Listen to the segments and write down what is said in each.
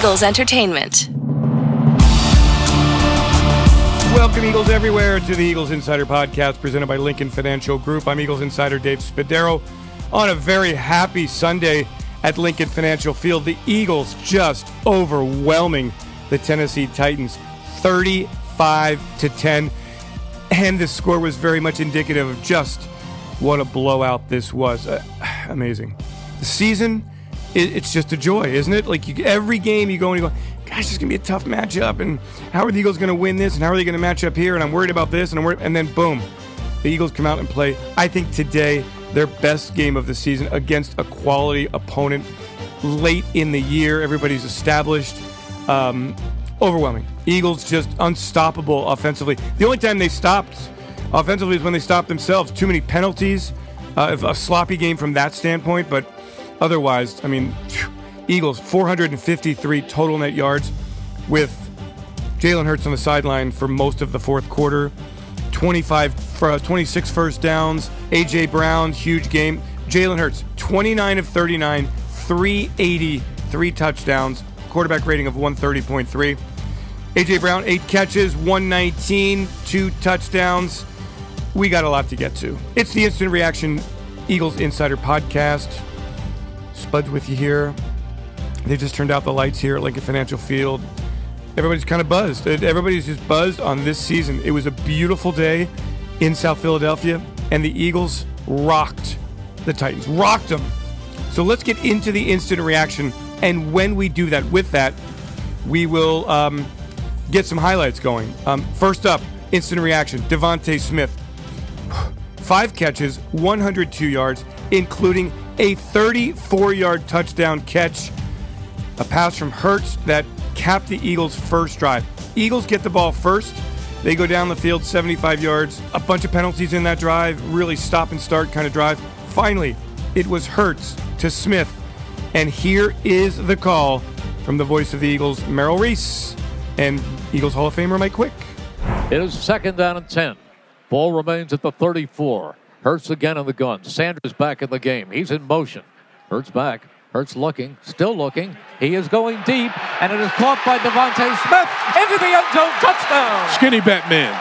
Eagles Entertainment. Welcome, Eagles everywhere, to the Eagles Insider Podcast presented by Lincoln Financial Group. I'm Eagles Insider Dave Spadaro. On a very happy Sunday at Lincoln Financial Field, the Eagles just overwhelming the Tennessee Titans 35 to 10. And the score was very much indicative of just what a blowout this was. Uh, amazing. The season, it, it's just a joy, isn't it? Like you, every game you go and you go, gosh, is gonna be a tough matchup, and how are the Eagles gonna win this, and how are they gonna match up here, and I'm worried about this, and I'm worried, and then boom, the Eagles come out and play. I think today their best game of the season against a quality opponent late in the year. Everybody's established. Um, overwhelming. Eagles just unstoppable offensively. The only time they stopped offensively is when they stopped themselves. Too many penalties, uh, a sloppy game from that standpoint, but otherwise, I mean, Eagles 453 total net yards with Jalen Hurts on the sideline for most of the fourth quarter. 25 for uh, 26 first downs. AJ Brown, huge game. Jalen Hurts, 29 of 39, 380, three touchdowns, quarterback rating of 130.3. AJ Brown, eight catches, 119, two touchdowns. We got a lot to get to. It's the Instant Reaction Eagles Insider Podcast. Spuds with you here. They just turned out the lights here at Lincoln Financial Field. Everybody's kind of buzzed. Everybody's just buzzed on this season. It was a beautiful day in South Philadelphia, and the Eagles rocked the Titans, rocked them. So let's get into the instant reaction. And when we do that, with that, we will um, get some highlights going. Um, first up, instant reaction DeVonta Smith. Five catches, 102 yards, including a 34 yard touchdown catch. A pass from Hurts that capped the Eagles' first drive. Eagles get the ball first. They go down the field 75 yards. A bunch of penalties in that drive. Really stop and start kind of drive. Finally, it was Hurts to Smith. And here is the call from the voice of the Eagles, Merrill Reese, and Eagles Hall of Famer Mike Quick. It is second down and 10. Ball remains at the 34. Hurts again in the gun. Sanders back in the game. He's in motion. Hurts back. Hurts looking, still looking. He is going deep, and it is caught by DeVonta Smith into the end zone. Touchdown. Skinny Batman.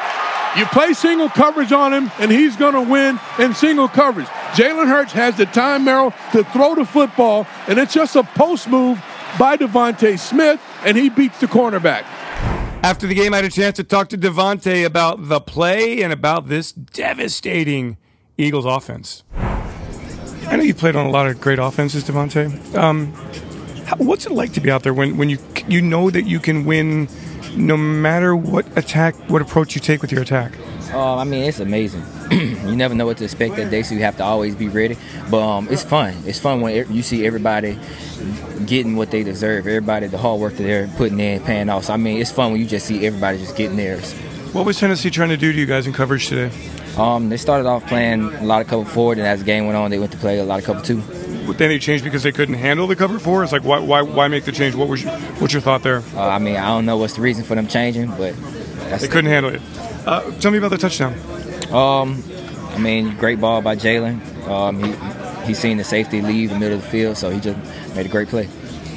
You play single coverage on him, and he's going to win in single coverage. Jalen Hurts has the time, Merrill, to throw the football, and it's just a post move by DeVonta Smith, and he beats the cornerback. After the game, I had a chance to talk to DeVonta about the play and about this devastating Eagles offense. I know you played on a lot of great offenses, DeVonta. Um, how, what's it like to be out there when, when you you know that you can win no matter what attack, what approach you take with your attack? Uh, I mean, it's amazing. you never know what to expect that day, so you have to always be ready. But um, it's fun. It's fun when you see everybody getting what they deserve. Everybody, the hard work that they're putting in, paying off. So I mean, it's fun when you just see everybody just getting theirs. What was Tennessee trying to do to you guys in coverage today? Um, they started off playing a lot of cover four, and as the game went on, they went to play a lot of cover two. Then they changed because they couldn't handle the cover four. It's like why why, why make the change? What was your, what's your thought there? Uh, I mean, I don't know what's the reason for them changing, but they couldn't handle it. Uh, tell me about the touchdown. Um, I mean, great ball by Jalen. Um, he he seen the safety leave the middle of the field, so he just made a great play.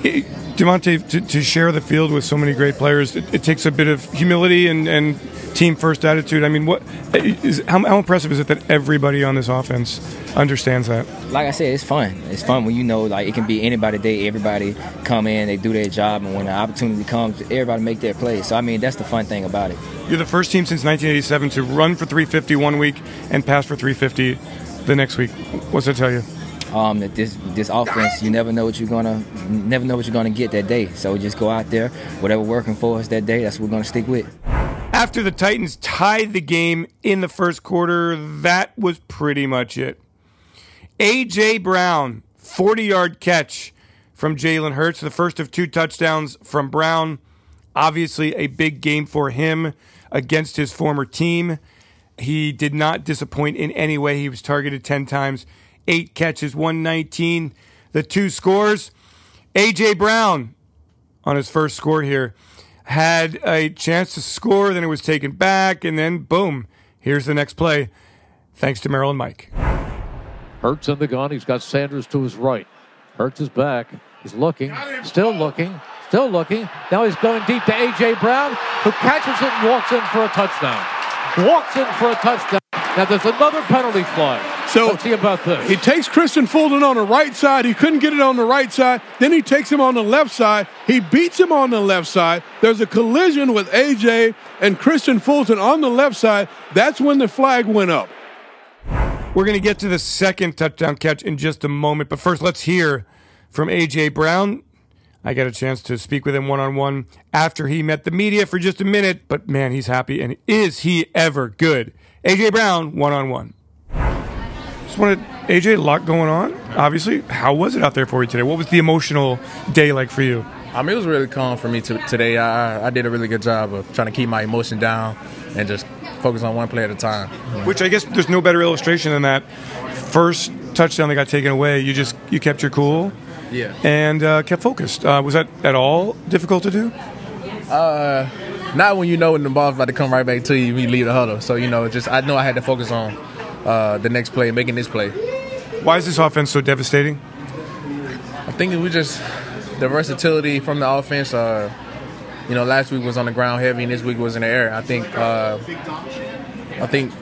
DeVonta, to, to, share the field with so many great players, it, it takes a bit of humility and, and team first attitude. I mean, what is how, how, impressive is it that everybody on this offense understands that? Like I said, it's fun. It's fun when you know like it can be anybody day. Everybody come in, they do their job, and when the opportunity comes, everybody make their play. So I mean, that's the fun thing about it. You're the first team since 1987 to run for 350 one week and pass for 350 the next week. What's that tell you? Um, that this this offense, you never know what you're gonna never know what you're gonna get that day. So just go out there, whatever working for us that day, that's what we're gonna stick with. After the Titans tied the game in the first quarter, that was pretty much it. A.J. Brown, 40 yard catch from Jalen Hurts, the first of two touchdowns from Brown. Obviously, a big game for him against his former team. He did not disappoint in any way. He was targeted 10 times, eight catches, 119. The two scores. A.J. Brown on his first score here had a chance to score, then it was taken back, and then boom, here's the next play. Thanks to Merrill and Mike. Hurts in the gun. He's got Sanders to his right. Hurts is back. He's looking, still looking, Still looking. Now he's going deep to A.J. Brown, who catches it and walks in for a touchdown. Walks in for a touchdown. Now there's another penalty flag. So Let's see about this. He takes Kristian Fulton on the right side. He couldn't get it on the right side. Then he takes him on the left side. He beats him on the left side. There's a collision with AJ and Kristian Fulton on the left side. That's when the flag went up. We're going to get to the second touchdown catch in just a moment, but first let's hear from AJ Brown. I got a chance to speak with him one on one after he met the media for just a minute, but man, he's happy. And is he ever good? AJ Brown, one on one. Just wanted, AJ, a lot going on, obviously. How was it out there for you today? What was the emotional day like for you? I mean, it was really calm for me to, today. I, I did a really good job of trying to keep my emotion down and just focus on one play at a time. Which I guess there's no better illustration than that first touchdown that got taken away. You just you kept your cool Yeah. and uh, kept focused. Uh, was that at all difficult to do? Uh, not when you know when the ball's about to come right back to you, you leave the huddle. So you know, just I know I had to focus on uh, the next play, making this play. Why is this offense so devastating? I think it was just the versatility from the offense. Uh, you know, last week was on the ground heavy, and this week was in the air. I think. Uh, I think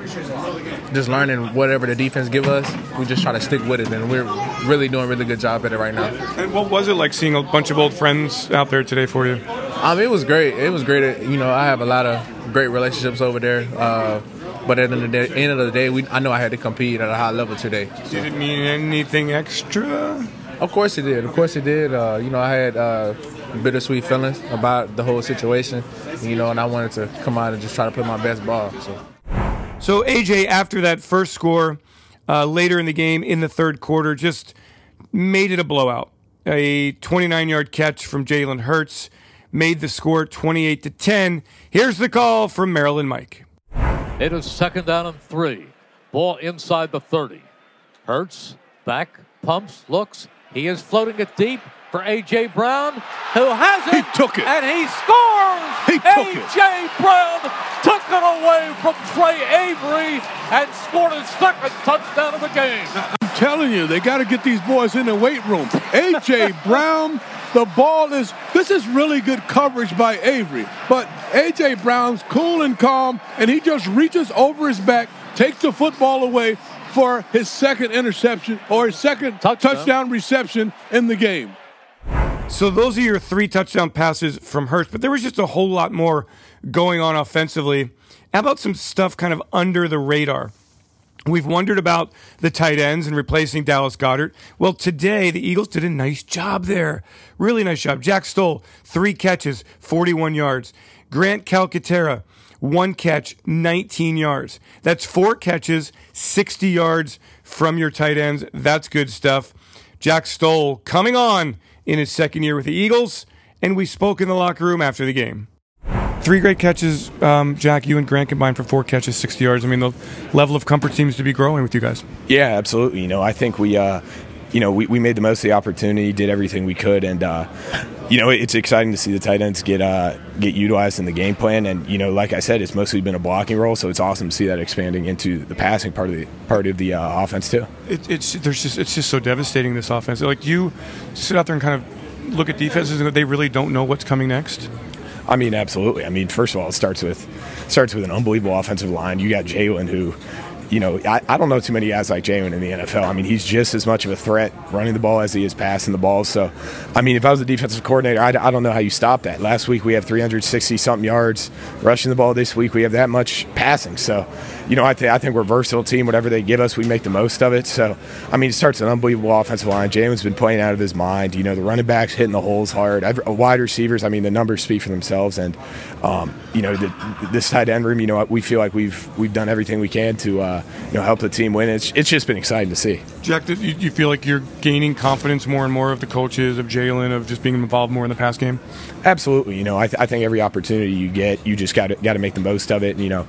just learning whatever the defense give us, we just try to stick with it, and we're really doing a really good job at it right now. And what was it like seeing a bunch of old friends out there today for you? Um, it was great. It was great. You know, I have a lot of great relationships over there. Uh, but at the end of the day, end of the day we, I know I had to compete at a high level today. Did it mean anything extra? Of course it did. Of course it did. Uh, you know, I had uh, bittersweet feelings about the whole situation. You know, and I wanted to come out and just try to play my best ball. So. So AJ, after that first score, uh, later in the game in the third quarter, just made it a blowout. A 29-yard catch from Jalen Hurts made the score 28 to 10. Here's the call from Merrill and Mike. It is second down and three. Ball inside the 30. Hurts, back, pumps, looks. He is floating it deep for A.J. Brown, who has it. He took it. And he scores. He took it. A.J. Brown took it away from Tre Avery and scored his second touchdown of the game. I'm telling you, they got to get these boys in the weight room. AJ Brown, the ball is. This is really good coverage by Avery, but AJ Brown's cool and calm, and he just reaches over his back, takes the football away for his second interception or his second Touchdown. touchdown reception in the game. So those are your three touchdown passes from Hurts, but there was just a whole lot more going on offensively. How about some stuff kind of under the radar? We've wondered about the tight ends and replacing Dallas Goedert. Well, today the Eagles did a nice job there. Really nice job. Jack Stoll, three catches, 41 yards. Grant Calcaterra, one catch, 19 yards. That's four catches, 60 yards from your tight ends. That's good stuff. Jack Stoll coming on in his second year with the Eagles, and we spoke in the locker room after the game. Three great catches, um, Jack. You and Grant combined for four catches, 60 yards. I mean, the level of comfort seems to be growing with you guys. Yeah, absolutely. You know, I think we, uh, you know, we, we made the most of the opportunity, did everything we could, and uh, you know, it's exciting to see the tight ends get uh, get utilized in the game plan. And you know, like I said, it's mostly been a blocking role, so it's awesome to see that expanding into the passing part of the part of the uh, offense too. It, it's there's just it's just so devastating this offense. Like you sit out there and kind of look at defenses and they really don't know what's coming next. I mean, absolutely. I mean, first of all, it starts with starts with an unbelievable offensive line. You got Jalen, who, you know, I, I don't know too many guys like Jalen in the NFL. I mean, he's just as much of a threat running the ball as he is passing the ball. So, I mean, if I was the defensive coordinator, I, I don't know how you stop that. Last week we have 360 something yards rushing the ball. This week we have that much passing. So, you know, I, th- I think we're a versatile team. Whatever they give us, we make the most of it. So, I mean, it starts an unbelievable offensive line. Jalen's been playing out of his mind. You know, the running backs hitting the holes hard. Every, wide receivers, I mean, the numbers speak for themselves. And, um, you know, the, this tight end room, you know, we feel like we've we've done everything we can to, uh, you know, help the team win. It's, it's just been exciting to see. Jack, do you, you feel like you're gaining confidence more and more of the coaches, of Jalen, of just being involved more in the pass game? Absolutely. You know, I, th- I think every opportunity you get, you just got to got to make the most of it. And, you know,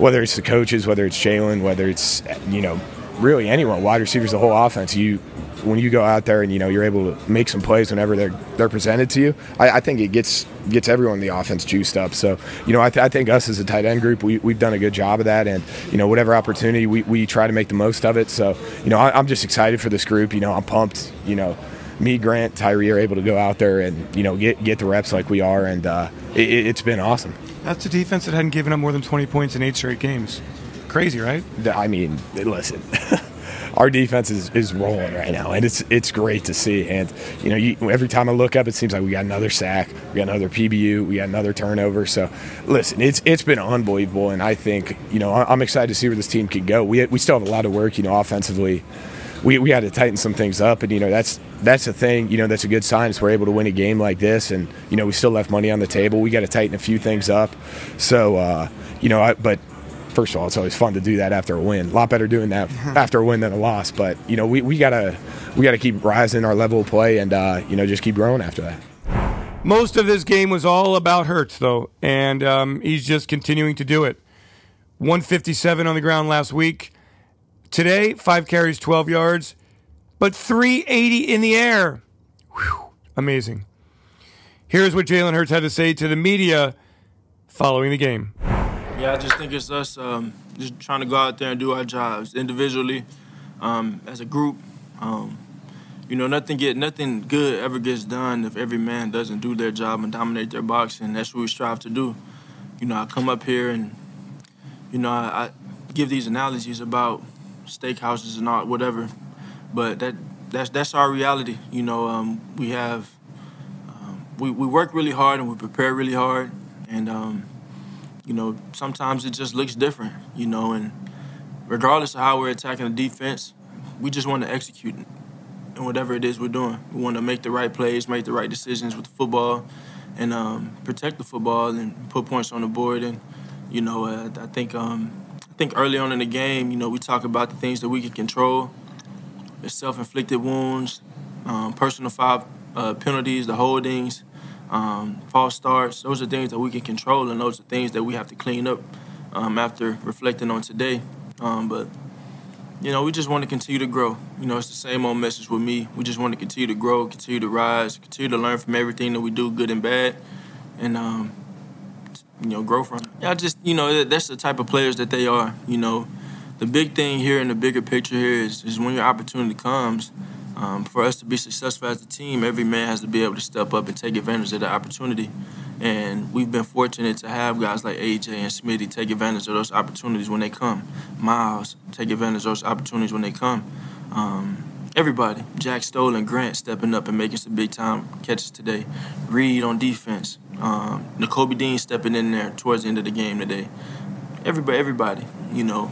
whether it's the coaches, whether it's Jalen, whether it's you know, really anyone, wide receivers, the whole offense. You when you go out there and you know you're able to make some plays whenever they're they're presented to you, I, I think it gets gets everyone in the offense juiced up. So you know, I, th- I think us as a tight end group, we we've done a good job of that, and you know, whatever opportunity we, we try to make the most of it. So you know, I, I'm just excited for this group. You know, I'm pumped. You know me, Grant, Tyree are able to go out there and you know get get the reps like we are, and uh, it, it's been awesome. That's a defense that hadn't given up more than 20 points in eight straight games. Crazy, right? I mean, listen. our defense is, is rolling right now, and it's it's great to see. And you know, you, every time I look up, it seems like we got another sack, we got another PBU, we got another turnover. So, listen, it's it's been unbelievable, and I think you know I'm excited to see where this team can go. We we still have a lot of work, you know, offensively. We, we had to tighten some things up, and you know that's that's the thing. You know that's a good sign. Is we're able to win a game like this, and you know we still left money on the table. We got to tighten a few things up. So uh, you know, I, but first of all, it's always fun to do that after a win. A lot better doing that after a win than a loss. But you know, we, we gotta we gotta keep rising our level of play and uh, you know just keep growing after that. Most of this game was all about Hurts, though, and um, he's just continuing to do it. 157 on the ground last week. Today, five carries, 12 yards, but 380 in the air. Whew, amazing. Here's what Jalen Hurts had to say to the media following the game. Yeah, I just think it's us um, just trying to go out there and do our jobs individually, um, as a group. Um, you know, nothing get nothing good ever gets done if every man doesn't do their job and dominate their box, and that's what we strive to do. You know, I come up here and you know I, I give these analogies about steakhouses and all whatever, but that that's that's our reality. You know, um, we have um, we we work really hard and we prepare really hard, and um, you know, sometimes it just looks different, you know, and regardless of how we're attacking the defense, we just want to execute and whatever it is we're doing. We want to make the right plays, make the right decisions with the football, and um, protect the football and put points on the board. And you know, uh, I think um, think early on in the game, you know, we talk about the things that we can control, the self-inflicted wounds, um, personal foul uh, penalties, the holdings, um, false starts. Those are things that we can control, and those are things that we have to clean up um, after reflecting on today. Um, but you know, we just want to continue to grow. You know, it's the same old message with me. We just want to continue to grow, continue to rise, continue to learn from everything that we do, good and bad, and um, you know, grow from. Yeah, I just you know, that's the type of players that they are. You know, the big thing here in the bigger picture here is, is when your opportunity comes um, for us to be successful as a team, every man has to be able to step up and take advantage of the opportunity. And we've been fortunate to have guys like AJ and Smitty take advantage of those opportunities when they come. Miles take advantage of those opportunities when they come. Um, everybody, Jack Stoll and Grant stepping up and making some big time catches today. Reed on defense. Um, Dean stepping in there towards the end of the game today. Everybody, everybody, you know,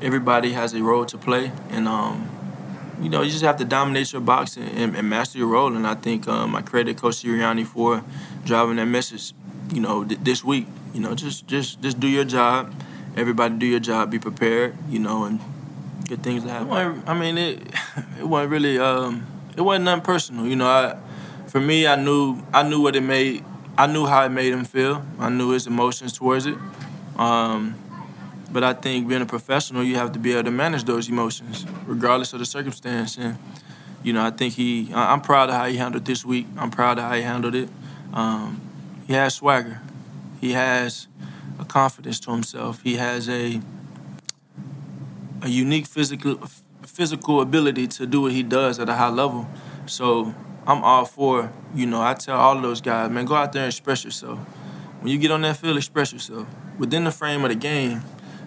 everybody has a role to play, and um, you know, you just have to dominate your box and, and, and master your role. And I think um, I credit Coach Sirianni for driving that message. You know, th- this week. You know, just just just do your job. Everybody do your job. Be prepared. You know, and good things to happen. I mean, it it wasn't really um, it wasn't nothing personal. You know, I for me, I knew I knew what it made. I knew how it made him feel. I knew his emotions towards it. Um, but I think being a professional, you have to be able to manage those emotions, regardless of the circumstance. And you know, I think he. I'm proud of how he handled this week. I'm proud of how he handled it. Um, he has swagger. He has a confidence to himself. He has a a unique physical physical ability to do what he does at a high level. So I'm all for. You know, I tell all those guys, man, go out there and express yourself. When you get on that field, express yourself within the frame of the game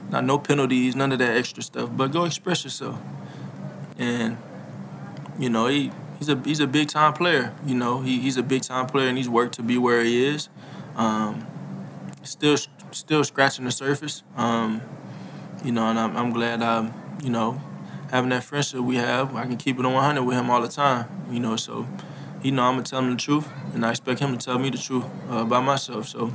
not no penalties, none of that extra stuff. But go express yourself. And you know, he he's a he's a big time player. You know, he, he's a big time player and he's worked to be where he is. Um, still still scratching the surface. Um, you know, and I'm, I'm glad I'm you know having that friendship we have. I can keep it on 100 with him all the time. You know, so he know I'm gonna tell him the truth, and I expect him to tell me the truth uh, about myself. So.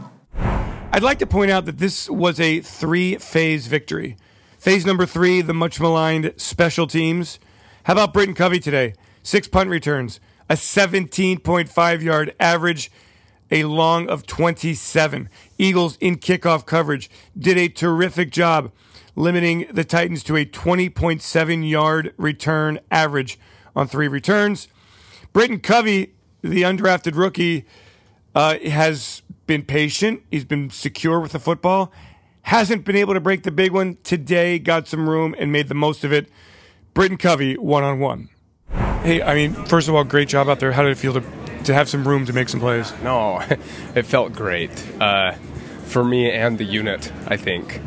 I'd like to point out that this was a three phase victory. Phase number three, the much maligned special teams. How about Britton Covey today? Six punt returns, a 17.5 yard average, a long of 27. Eagles in kickoff coverage did a terrific job limiting the Titans to a 20.7 yard return average on three returns. Britton Covey, the undrafted rookie, uh, has been patient. He's been secure with the football. Hasn't been able to break the big one. Today got some room and made the most of it. Britton Covey, one on one. Hey, I mean, first of all, great job out there. How did it feel to to have some room to make some plays? No, it felt great uh, for me and the unit. I think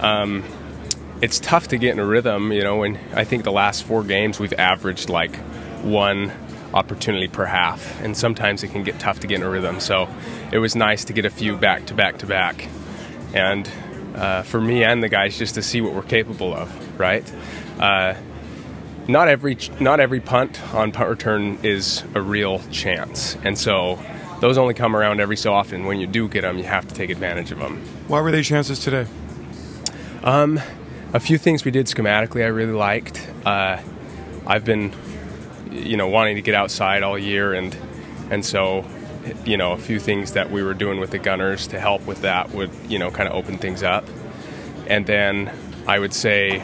um, it's tough to get in a rhythm. You know, And I think the last four games we've averaged like one opportunity per half, and sometimes it can get tough to get in a rhythm. So it was nice to get a few back to back to back, and uh, for me and the guys just to see what we're capable of. Right. Uh, not every not every punt on punt return is a real chance, and so those only come around every so often. When you do get them, you have to take advantage of them. Why were they chances today? Um, a few things we did schematically I really liked. Uh, I've been, you know, wanting to get outside all year, and and so, you know, a few things that we were doing with the gunners to help with that would, you know, kind of open things up. And then I would say,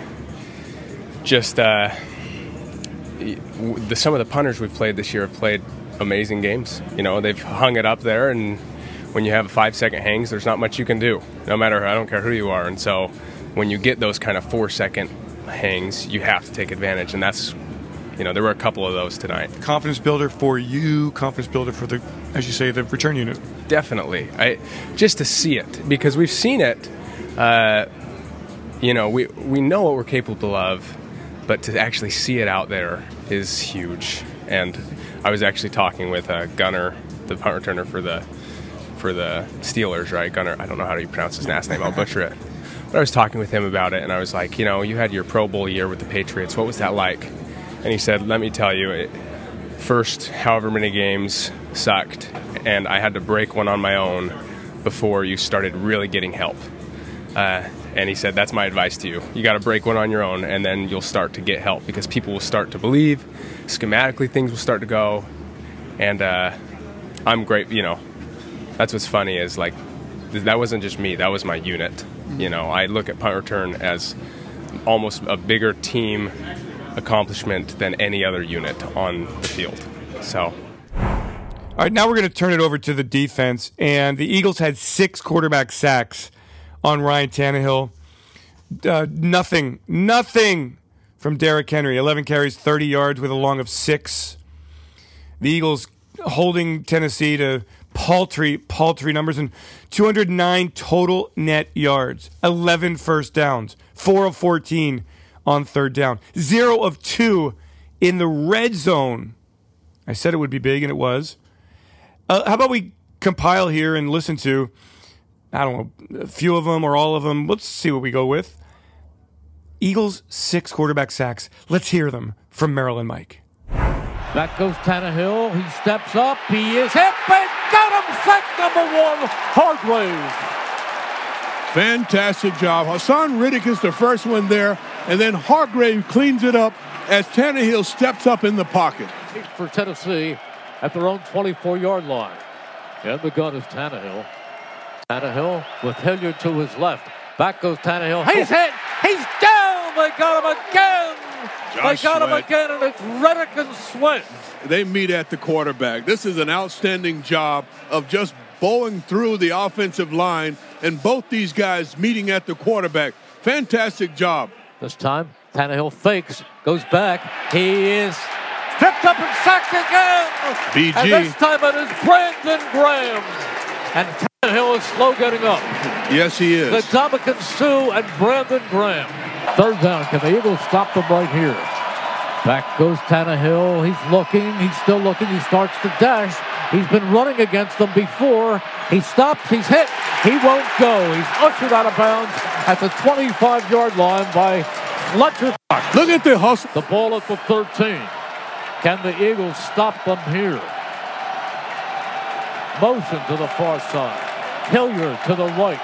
just. Uh, the, some of the punters we've played this year have played amazing games. You know, they've hung it up there, and when you have five second hangs, there's not much you can do, no matter, I don't care who you are. And so when you get those kind of four second hangs, you have to take advantage. And that's, you know, there were a couple of those tonight. Confidence builder for you, confidence builder for the, as you say, the return unit. Definitely. I, just to see it, because we've seen it. Uh, you know, we, we know what we're capable of but to actually see it out there is huge. And I was actually talking with uh, Gunner, the punt returner for the for the Steelers, right? Gunner, I don't know how to pronounce his last name. I'll butcher it. But I was talking with him about it, and I was like, you know, you had your Pro Bowl year with the Patriots. What was that like? And he said, let me tell you, it, first however many games sucked, and I had to break one on my own before you started really getting help. Uh, and he said, That's my advice to you. You got to break one on your own, and then you'll start to get help because people will start to believe. Schematically, things will start to go. And uh, I'm great, you know. That's what's funny is like, that wasn't just me, that was my unit. You know, I look at punt return as almost a bigger team accomplishment than any other unit on the field. So. All right, now we're going to turn it over to the defense. And the Eagles had six quarterback sacks on Ryan Tannehill. Uh, nothing, nothing from Derrick Henry. 11 carries, 30 yards with a long of six. The Eagles holding Tennessee to paltry, paltry numbers and 209 total net yards, 11 first downs, 4 of 14 on third down, 0 of 2 in the red zone. I said it would be big, and it was. Uh, how about we compile here and listen to I don't know, a few of them or all of them. Let's see what we go with. Eagles six quarterback sacks. Let's hear them from Merrill and Mike. That goes Tannehill. He steps up. He is hit. Got him. Sack number one. Hargrave. Fantastic job. Haason Reddick is the first one there, and then Hargrave cleans it up as Tannehill steps up in the pocket. For Tennessee at their own 24 yard line. And the gun is Tannehill. Tannehill with Hilliard to his left. Back goes Tannehill. He's hit. He's down. They got him again. Josh they got Sweat. him again, and it's Reddick and Sweat. They meet at the quarterback. This is an outstanding job of just bowling through the offensive line, and both these guys meeting at the quarterback. Fantastic job. This time, Tannehill fakes, goes back. He is tripped up and sacked again. BG. And this time it is Brandon Graham. And Hill is slow getting up. Yes, he is. The Dominican Sue and Brandon Graham. Third down. Can the Eagles stop them right here? Back goes Tannehill. He's looking. He's still looking. He starts to dash. He's been running against them before. He stops. He's hit. He won't go. He's ushered out of bounds at the 25 yard line by Fletcher. Look at the hustle. The ball at the 13. Can the Eagles stop them here? Motion to the far side. Hilliard to the right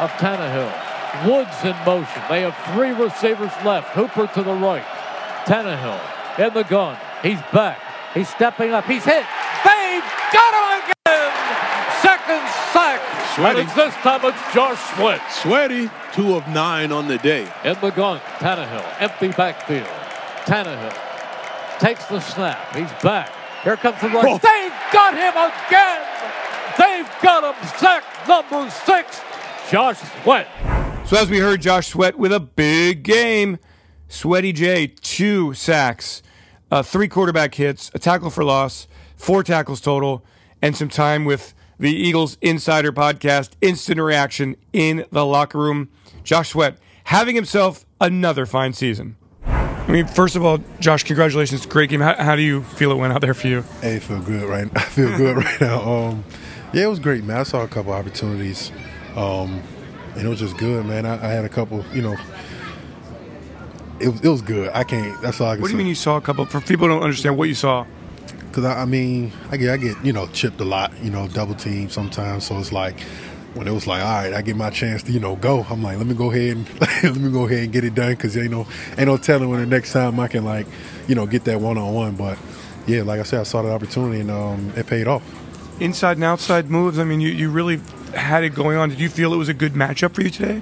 of Tannehill. Woods in motion. They have three receivers left. Hooper to the right. Tannehill in the gun. He's back. He's stepping up. He's hit. They've got him again. Second sack. Sweaty. And it's this time it's Josh Sweat. Sweaty, two of nine on the day. In the gun, Tannehill. Empty backfield. Tannehill takes the snap. He's back. Here comes the rush. Oh. They've got him again. They've got him sack number six, Josh Sweat. So as we heard, Josh Sweat with a big game. Sweaty J, two sacks. uh, three quarterback hits, a tackle for loss, four tackles total, and some time with the Eagles Insider Podcast, instant reaction in the locker room. Josh Sweat having himself another fine season. I mean, first of all, Josh, congratulations, great game. How, how do you feel it went out there for you? Hey, I feel good right. I feel good right now. Um, yeah, it was great, man. I saw a couple opportunities, um, and it was just good, man. I, I had a couple, you know. It was, it was good. I can't. That's all I can. Say. What do say. you mean you saw a couple? For people who don't understand what you saw. Because I, I mean, I get I get you know chipped a lot, you know, double team sometimes. So it's like when it was like, all right, I get my chance to you know go. I'm like, let me go ahead and let me go ahead and get it done because ain't no ain't no telling when the next time I can like you know get that one on one. But yeah, like I said, I saw the opportunity and um, it paid off. Inside and outside moves. I mean, you, you really had it going on. Did you feel it was a good matchup for you today?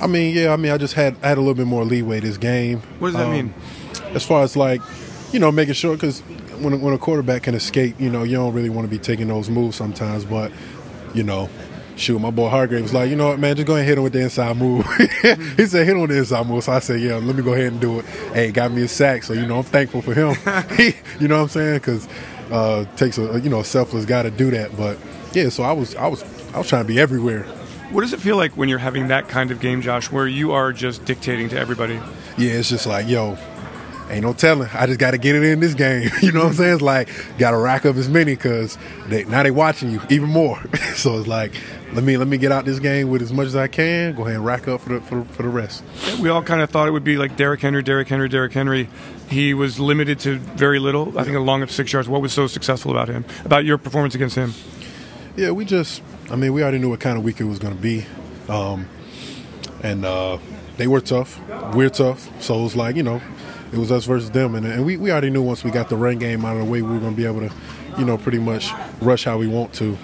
I mean, yeah, I mean, I just had I had a little bit more leeway this game. What does that Um, mean? As far as like, you know, making sure because when a- when a quarterback can escape, you know, you don't really want to be taking those moves sometimes. But you know, shoot, my boy Hargrave was like, you know what, man, just go ahead and hit him with the inside move. he said hit him with the inside move, so I said, yeah, let me go ahead and do it. Hey, got me a sack, so you know, I'm thankful for him. you know what I'm saying? Because uh, takes a you know a selfless guy to do that. But yeah, so I was I was I was trying to be everywhere. What does it feel like when you're having that kind of game, Josh, where you are just dictating to everybody? Yeah, it's just like, yo, ain't no telling. I just got to get it in this game. you know what I'm saying? It's like, got to rack up as many because they, now they watching you even more. so it's like, let me let me get out this game with as much as I can. Go ahead and rack up for the for, for the rest. We all kind of thought it would be like Derrick Henry, Derrick Henry, Derrick Henry. He was limited to very little. I think a long of six yards. What was so successful about him? About your performance against him? Yeah, we just, I mean, we already knew what kind of week it was going to be. Um, and uh, they were tough. We're tough. So it was like, you know, it was us versus them. And, and we, we already knew once we got the run game out of the way, we were going to be able to, you know, pretty much rush how we want to.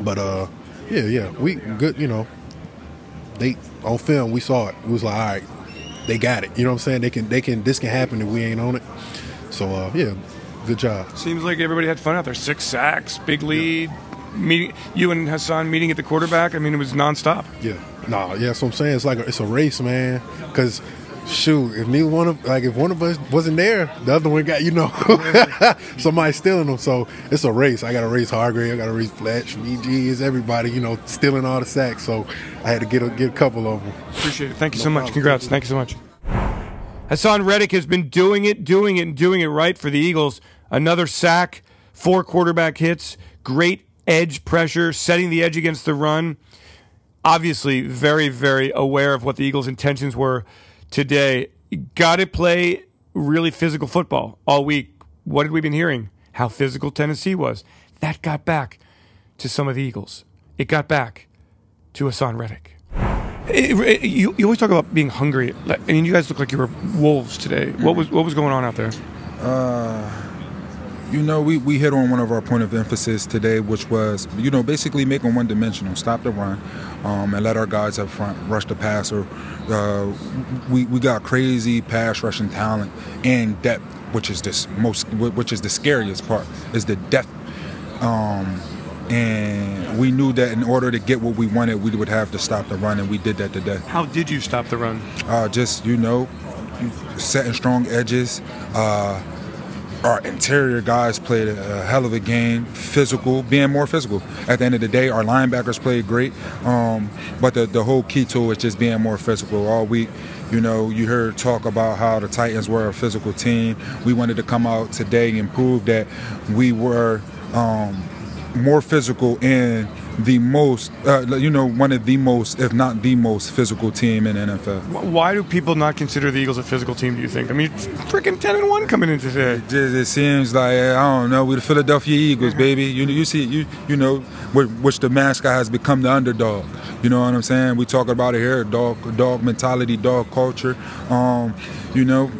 But uh, yeah, yeah, we good, you know. They on film, we saw it. It was like, all right, they got it. You know what I'm saying? They can, they can. This can happen if we ain't on it. So uh, yeah, good job. Seems like everybody had fun out there. Six sacks, big lead. Meeting you and Haason meeting at the quarterback. I mean, it was nonstop. Yeah, nah, yeah. That's what I'm saying. It's like a, it's a race, man. Because shoot, if neither one of like if one of us wasn't there, the other one got you know somebody stealing them. So it's a race. I got to race Hargrave. I got to race Fletch, BG, is everybody you know stealing all the sacks. So I had to get a, get a couple of them. Appreciate it. Thank you No so much. problem. Congrats. Thank you so much. Haason Reddick has been doing it, doing it, and doing it right for the Eagles. Another sack, four quarterback hits, great edge pressure, setting the edge against the run. Obviously, very, very aware of what the Eagles' intentions were today. Got to play really physical football all week. What had we been hearing? How physical Tennessee was. That got back to some of the Eagles. It got back to Haason Reddick. It- it- you, you always talk about being hungry. I mean, you guys look like you were wolves today. What was what was going on out there? Uh, You know, we, we hit on one of our point of emphasis today, which was, you know, basically make them one dimensional, stop the run, um, and let our guys up front rush the passer. Uh, we, we got crazy pass rushing talent and depth, which is this most, which is the scariest part, is the depth. Um, and we knew that in order to get what we wanted, we would have to stop the run, and we did that today. How did you stop the run? Uh, just you know, setting strong edges. Uh, our interior guys played a hell of a game, physical, being more physical. At the end of the day, our linebackers played great, um, but the, the whole key to it is just being more physical all week. You know, you heard talk about how the Titans were a physical team. We wanted to come out today and prove that we were um, more physical and the most, uh, you know, one of the most, if not the most physical team in NFL. Why do people not consider the Eagles a physical team? Do you think? I mean, freaking ten and one coming into today. It, just- it seems like I don't know. We're the Philadelphia Eagles, baby. You you see you you know which, which the mascot has become the underdog. You know what I'm saying? We talk about it here, dog dog mentality, dog culture. Um, you know,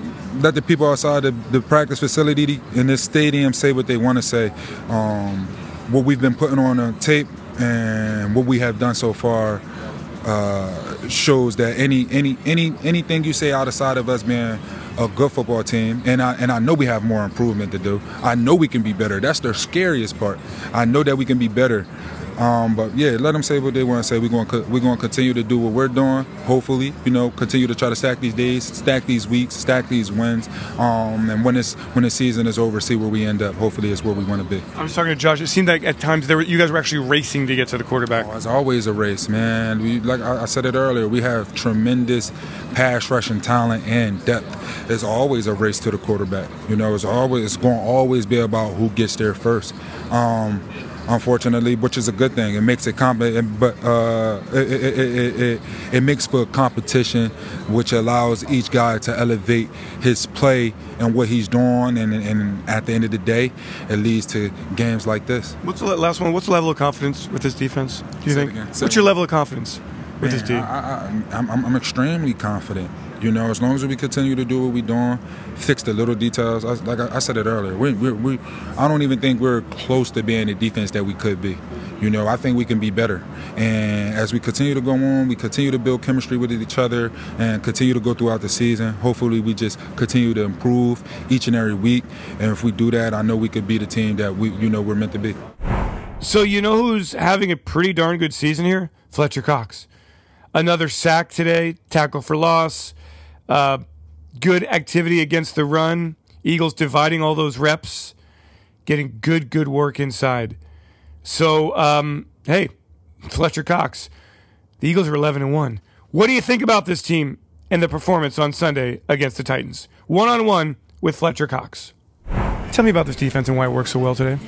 let the people outside the, the practice facility in this stadium say what they want to say. Um, what we've been putting on a tape and what we have done so far uh, shows that any any any anything you say outside of us being a good football team, and I and I know we have more improvement to do. I know we can be better. That's the scariest part. I know that we can be better. Um, but yeah, let them say what they want to say. We're going to we're going to continue to do what we're doing. Hopefully, you know, continue to try to stack these days, stack these weeks, stack these wins. Um, and when this when the season is over, see where we end up. Hopefully, it's where we want to be. I was talking to Josh. It seemed like at times there were, you guys were actually racing to get to the quarterback. Oh, it's always a race, man. We like I, I said it earlier. We have tremendous pass rushing talent and depth. It's always a race to the quarterback. You know, it's always it's going to always be about who gets there first. Um, unfortunately, which is a good thing. It makes it comp- but uh, it, it, it, it, it makes for competition, which allows each guy to elevate his play and what he's doing, and, and at the end of the day, it leads to games like this. What's the last one? What's the level of confidence with this defense? Do you Say think? What's your level of confidence with this Man, team? I, I, I'm, I'm, I'm extremely confident. You know, as long as we continue to do what we're doing, fix the little details. I, like I, I said it earlier, we, we, we, I don't even think we're close to being the defense that we could be. You know, I think we can be better. And as we continue to go on, we continue to build chemistry with each other and continue to go throughout the season. Hopefully, we just continue to improve each and every week. And if we do that, I know we could be the team that we, you know, we're meant to be. So you know who's having a pretty darn good season here? Fletcher Cox. Another sack today, tackle for loss, uh, good activity against the run. Eagles dividing all those reps, getting good, good work inside. So, um, hey, Fletcher Cox. The Eagles are 11 and 1. What do you think about this team and the performance on Sunday against the Titans? One on one with Fletcher Cox. Tell me about this defense and why it works so well today.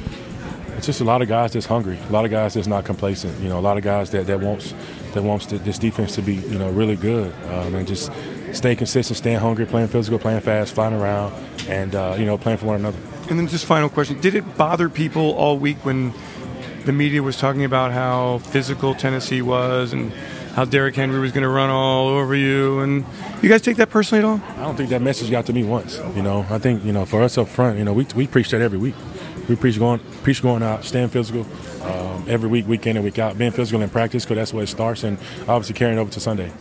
It's just a lot of guys that's hungry, a lot of guys that's not complacent. You know, a lot of guys that, that wants that wants to, this defense to be you know really good um, and just stay consistent, staying hungry, playing physical, playing fast, flying around, and uh, you know playing for one another. And then just final question: Did it bother people all week when the media was talking about how physical Tennessee was and how Derrick Henry was going to run all over you? And you guys take that personally at all? I don't think that message got to me once. You know, I think you know for us up front, you know, we, we preach that every week. We preach going preach going out, staying physical um, every week, week in and week out, being physical in practice because that's where it starts, and obviously carrying over to Sunday.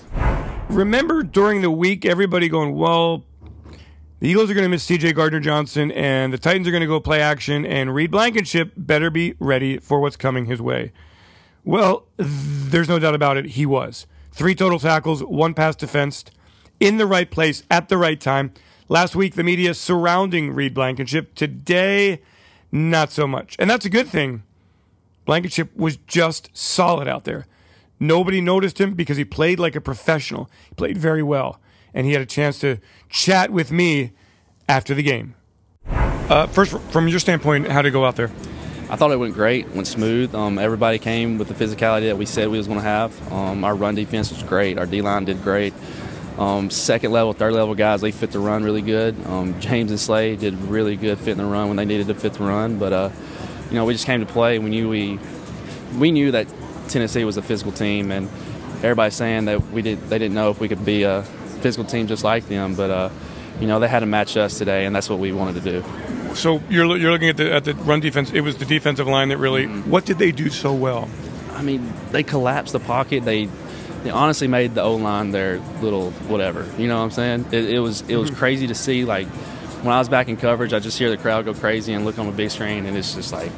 Remember during the week, everybody going, well, the Eagles are going to miss CJ Gardner Johnson, and the Titans are going to go play action, and Reed Blankenship better be ready for what's coming his way. Well, there's no doubt about it. He was. Three total tackles, one pass defensed, in the right place at the right time. Last week, the media surrounding Reed Blankenship. Today, not so much. And that's a good thing. Blankenship was just solid out there. Nobody noticed him because he played like a professional. He played very well. And he had a chance to chat with me after the game. Uh, first, from your standpoint, how did it go out there? I thought it went great, went smooth. Um, everybody came with the physicality that we said we was going to have. Um, our run defense was great. Our D line did great. Um, second level, third level guys, they fit the run really good. Um, James and Slay did really good fitting the run when they needed to fit the run. But uh, you know, we just came to play. We knew we we knew that Tennessee was a physical team, and everybody's saying that we did they didn't know if we could be a physical team just like them. But uh, you know, they had to match us today, and that's what we wanted to do. So you're, you're looking at the, at the run defense. It was the defensive line that really. What did they do so well? I mean, they collapsed the pocket. They they honestly made the O line their little whatever. You know what I'm saying? It, it was it was mm-hmm. crazy to see. Like when I was back in coverage, I just hear the crowd go crazy and look on the big screen, and it's just like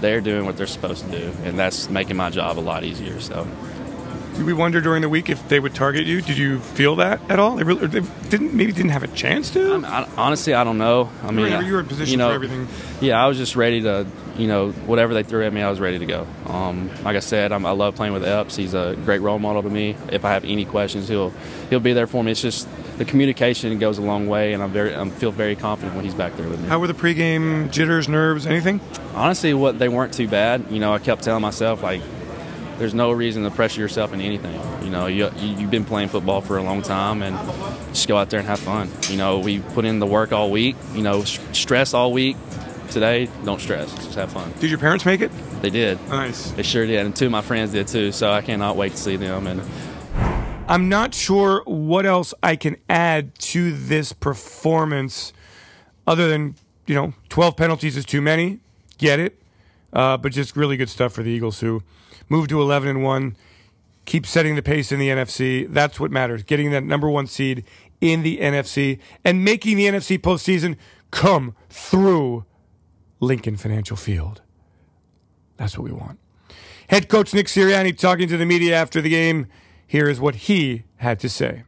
they're doing what they're supposed to do, and that's making my job a lot easier. So. Did we wonder during the week if they would target you? Did you feel that at all? They, really, or they didn't maybe didn't have a chance to. I, honestly, I don't know. I You were- mean, you were in position you know, for everything. Yeah, I was just ready to, you know, whatever they threw at me, I was ready to go. Um, like I said, I'm, I love playing with Epps. He's a great role model to me. If I have any questions, he'll he'll be there for me. It's just the communication goes a long way, and I'm very I feel very confident when he's back there with me. How were the pregame jitters, nerves, anything? Honestly, what they weren't too bad. You know, I kept telling myself like, there's no reason to pressure yourself into anything. You know, you, you you've been playing football for a long time, and just go out there and have fun. You know, we put in the work all week. You know, stress all week. Today, don't stress. Just have fun. Did your parents make it? They did. Nice. They sure did, and two of my friends did too. So I cannot wait to see them. And I'm not sure what else I can add to this performance other than, you know, 12 penalties is too many. Get it. Uh, but just really good stuff for the Eagles who moved to 11 and 1, keep setting the pace in the NFC. That's what matters. Getting that number one seed in the NFC and making the NFC postseason come through Lincoln Financial Field. That's what we want. Head coach Nick Sirianni talking to the media after the game. Here is what he had to say.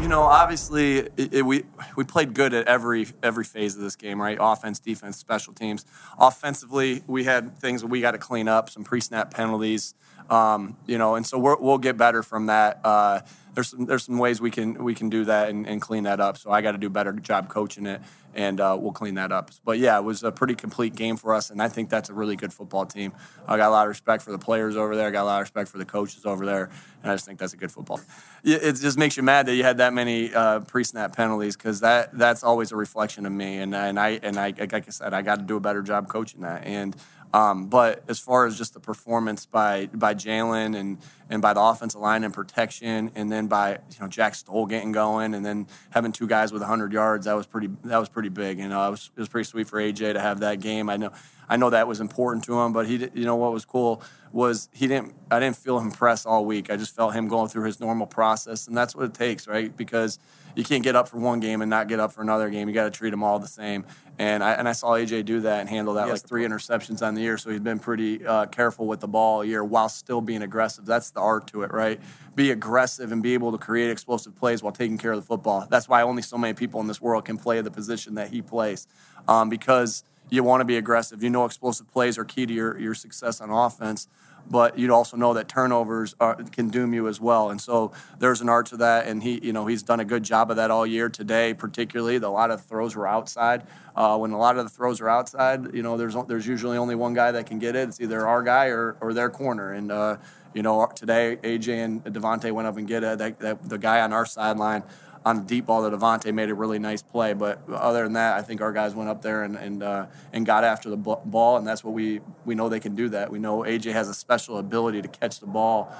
You know, obviously, it, it, we we played good at every every phase of this game, right? Offense, defense, special teams. Offensively, we had things we got to clean up, some pre-snap penalties, um, you know, and so we will get better from that. Uh, there's some, there's some ways we can we can do that and, and clean that up. So I got to do a better job coaching it, and uh, we'll clean that up. But yeah, it was a pretty complete game for us, and I think that's a really good football team. I got a lot of respect for the players over there. I got a lot of respect for the coaches over there, and I just think that's a good football. It just makes you mad that you had that many uh, pre-snap penalties because that that's always a reflection of me, and and I and I like I said, I got to do a better job coaching that, and um, but as far as just the performance by by Jalen and and by the offensive line and protection, and then by you know Jack Stoll getting going, and then having two guys with 100 yards, that was pretty that was pretty big. You know, it was, it was pretty sweet for AJ to have that game. I know I know that was important to him, but he you know what was cool was he didn't I didn't feel him press all week. I just felt him going through his normal process, and that's what it takes, right? Because you can't get up for one game and not get up for another game. You got to treat them all the same. And I, and I saw AJ do that and handle that like three interceptions on the year. So he's been pretty uh, careful with the ball all year while still being aggressive. That's the art to it, right? Be aggressive and be able to create explosive plays while taking care of the football. That's why only so many people in this world can play the position that he plays um, because you want to be aggressive. You know, explosive plays are key to your, your success on offense but you'd also know that turnovers are, can doom you as well. And so there's an art to that, and he, you know, he's done a good job of that all year. Today, particularly, a lot of throws were outside. Uh, when a lot of the throws are outside, you know, there's there's usually only one guy that can get it. It's either our guy or, or their corner. And uh, you know, today AJ and DeVonta went up and get it. That, that, the guy on our sideline on a deep ball that DeVonta made a really nice play. But other than that, I think our guys went up there and and, uh, and got after the ball, and that's what we we know they can do. That we know AJ has a special ability to catch the ball.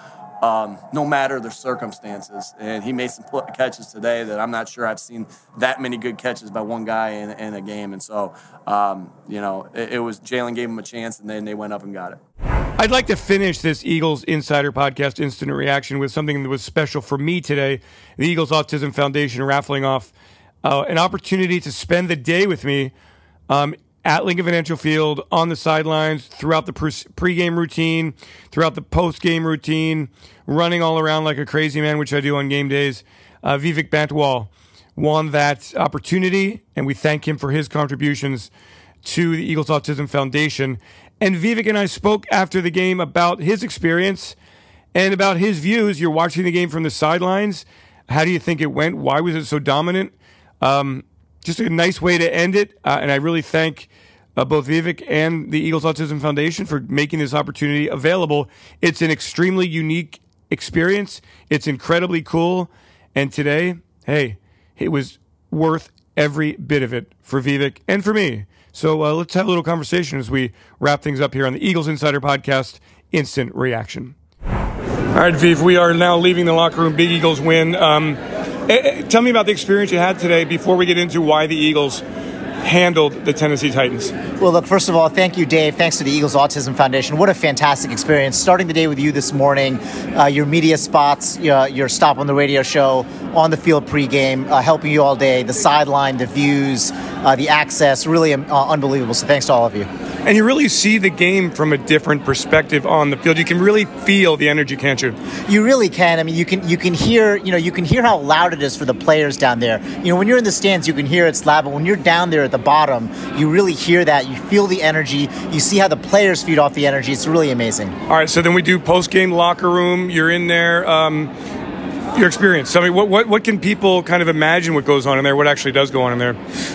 Um, no matter the circumstances. And he made some catches today that I'm not sure I've seen that many good catches by one guy in, in a game. And so, um, you know, it, it was Jalen gave him a chance, and then they went up and got it. I'd like to finish this Eagles Insider Podcast instant reaction with something that was special for me today. The Eagles Autism Foundation raffling off uh, an opportunity to spend the day with me um, at Lincoln Financial Field on the sidelines throughout the pregame routine, throughout the postgame routine, running all around like a crazy man, which I do on game days. Uh, Vivek Bantwal won that opportunity, and we thank him for his contributions to the Eagles Autism Foundation. And Vivek and I spoke after the game about his experience and about his views. You're watching the game from the sidelines. How do you think it went? Why was it so dominant? Um, just a nice way to end it. Uh, and I really thank uh, both Vivek and the Eagles Autism Foundation for making this opportunity available. It's an extremely unique experience. It's incredibly cool. And today, hey, it was worth every bit of it for Vivek and for me. So uh, let's have a little conversation as we wrap things up here on the Eagles Insider Podcast Instant Reaction. All right, Viv, we are now leaving the locker room. Big Eagles win. Um, eh, eh, tell me about the experience you had today before we get into why the Eagles handled the Tennessee Titans? Well, look, first of all, thank you, Dave. Thanks to the Eagles Autism Foundation. What a fantastic experience. Starting the day with you this morning, uh, your media spots, uh, your stop on the radio show, on the field pregame, uh, helping you all day, the sideline, the views, uh, the access, really um, uh, unbelievable. So thanks to all of you. And you really see the game from a different perspective on the field. You can really feel the energy, can't you? You really can. I mean, you can you can hear you know you can hear how loud it is for the players down there. You know, when you're in the stands, you can hear it's loud, but when you're down there at the bottom, you really hear that. You feel the energy. You see how the players feed off the energy. It's really amazing. All right, so then we do post game locker room. You're in there. Um, your experience. I mean, what, what what can people kind of imagine what goes on in there? What actually does go on in there?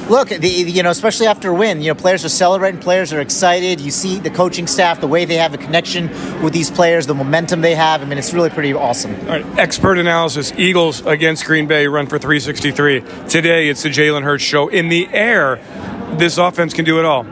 Look, the, you know, especially after a win, you know, players are celebrating, players are excited. You see the coaching staff, the way they have a connection with these players, the momentum they have. I mean, it's really pretty awesome. All right, expert analysis: Eagles against Green Bay run for 363. Today, it's the Jalen Hurts show in the air. This offense can do it all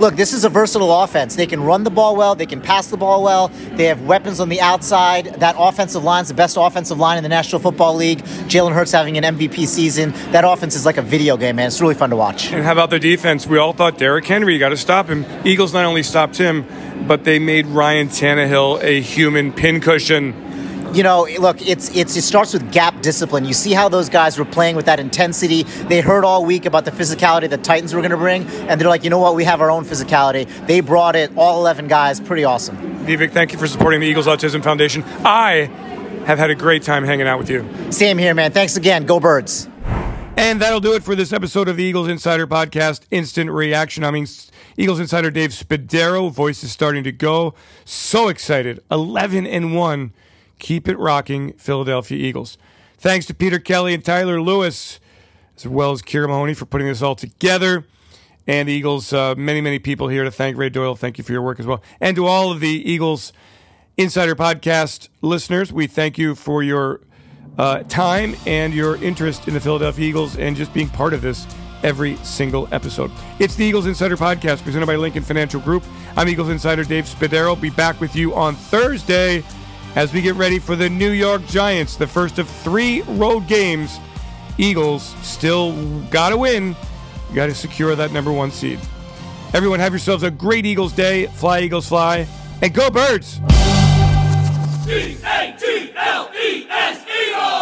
look, this is a versatile offense. They can run the ball well, they can pass the ball well, they have weapons on the outside. That offensive line is the best offensive line in the National Football League. Jalen Hurts having an MVP season. That offense is like a video game, man. It's really fun to watch. And how about the defense? We all thought Derrick Henry, you got to stop him. Eagles not only stopped him, but they made Ryan Tannehill a human pincushion you know, look, it's it's it starts with gap discipline. You see how those guys were playing with that intensity. They heard all week about the physicality the Titans were going to bring, and they're like, you know what, we have our own physicality. They brought it, all 11 guys, pretty awesome. Vivek, thank you for supporting the Eagles Autism Foundation. I have had a great time hanging out with you. Same here, man. Thanks again. Go Birds. And that'll do it for this episode of the Eagles Insider Podcast Instant Reaction. I mean, Eagles Insider Dave Spadaro, voice is starting to go. So excited. 11 and 1. Keep it rocking, Philadelphia Eagles. Thanks to Peter Kelly and Tyler Lewis, as well as Kira Mahoney for putting this all together. And Eagles, uh, many, many people here to thank Ray Doyle. Thank you for your work as well. And to all of the Eagles Insider Podcast listeners, we thank you for your uh, time and your interest in the Philadelphia Eagles and just being part of this every single episode. It's the Eagles Insider Podcast presented by Lincoln Financial Group. I'm Eagles Insider Dave Spadaro. Be back with you on Thursday as we get ready for the New York Giants, the first of three road games. Eagles still got to win, got to secure that number one seed. Everyone, have yourselves a great Eagles day. Fly, Eagles, fly, and go, birds! E A T L E S E R!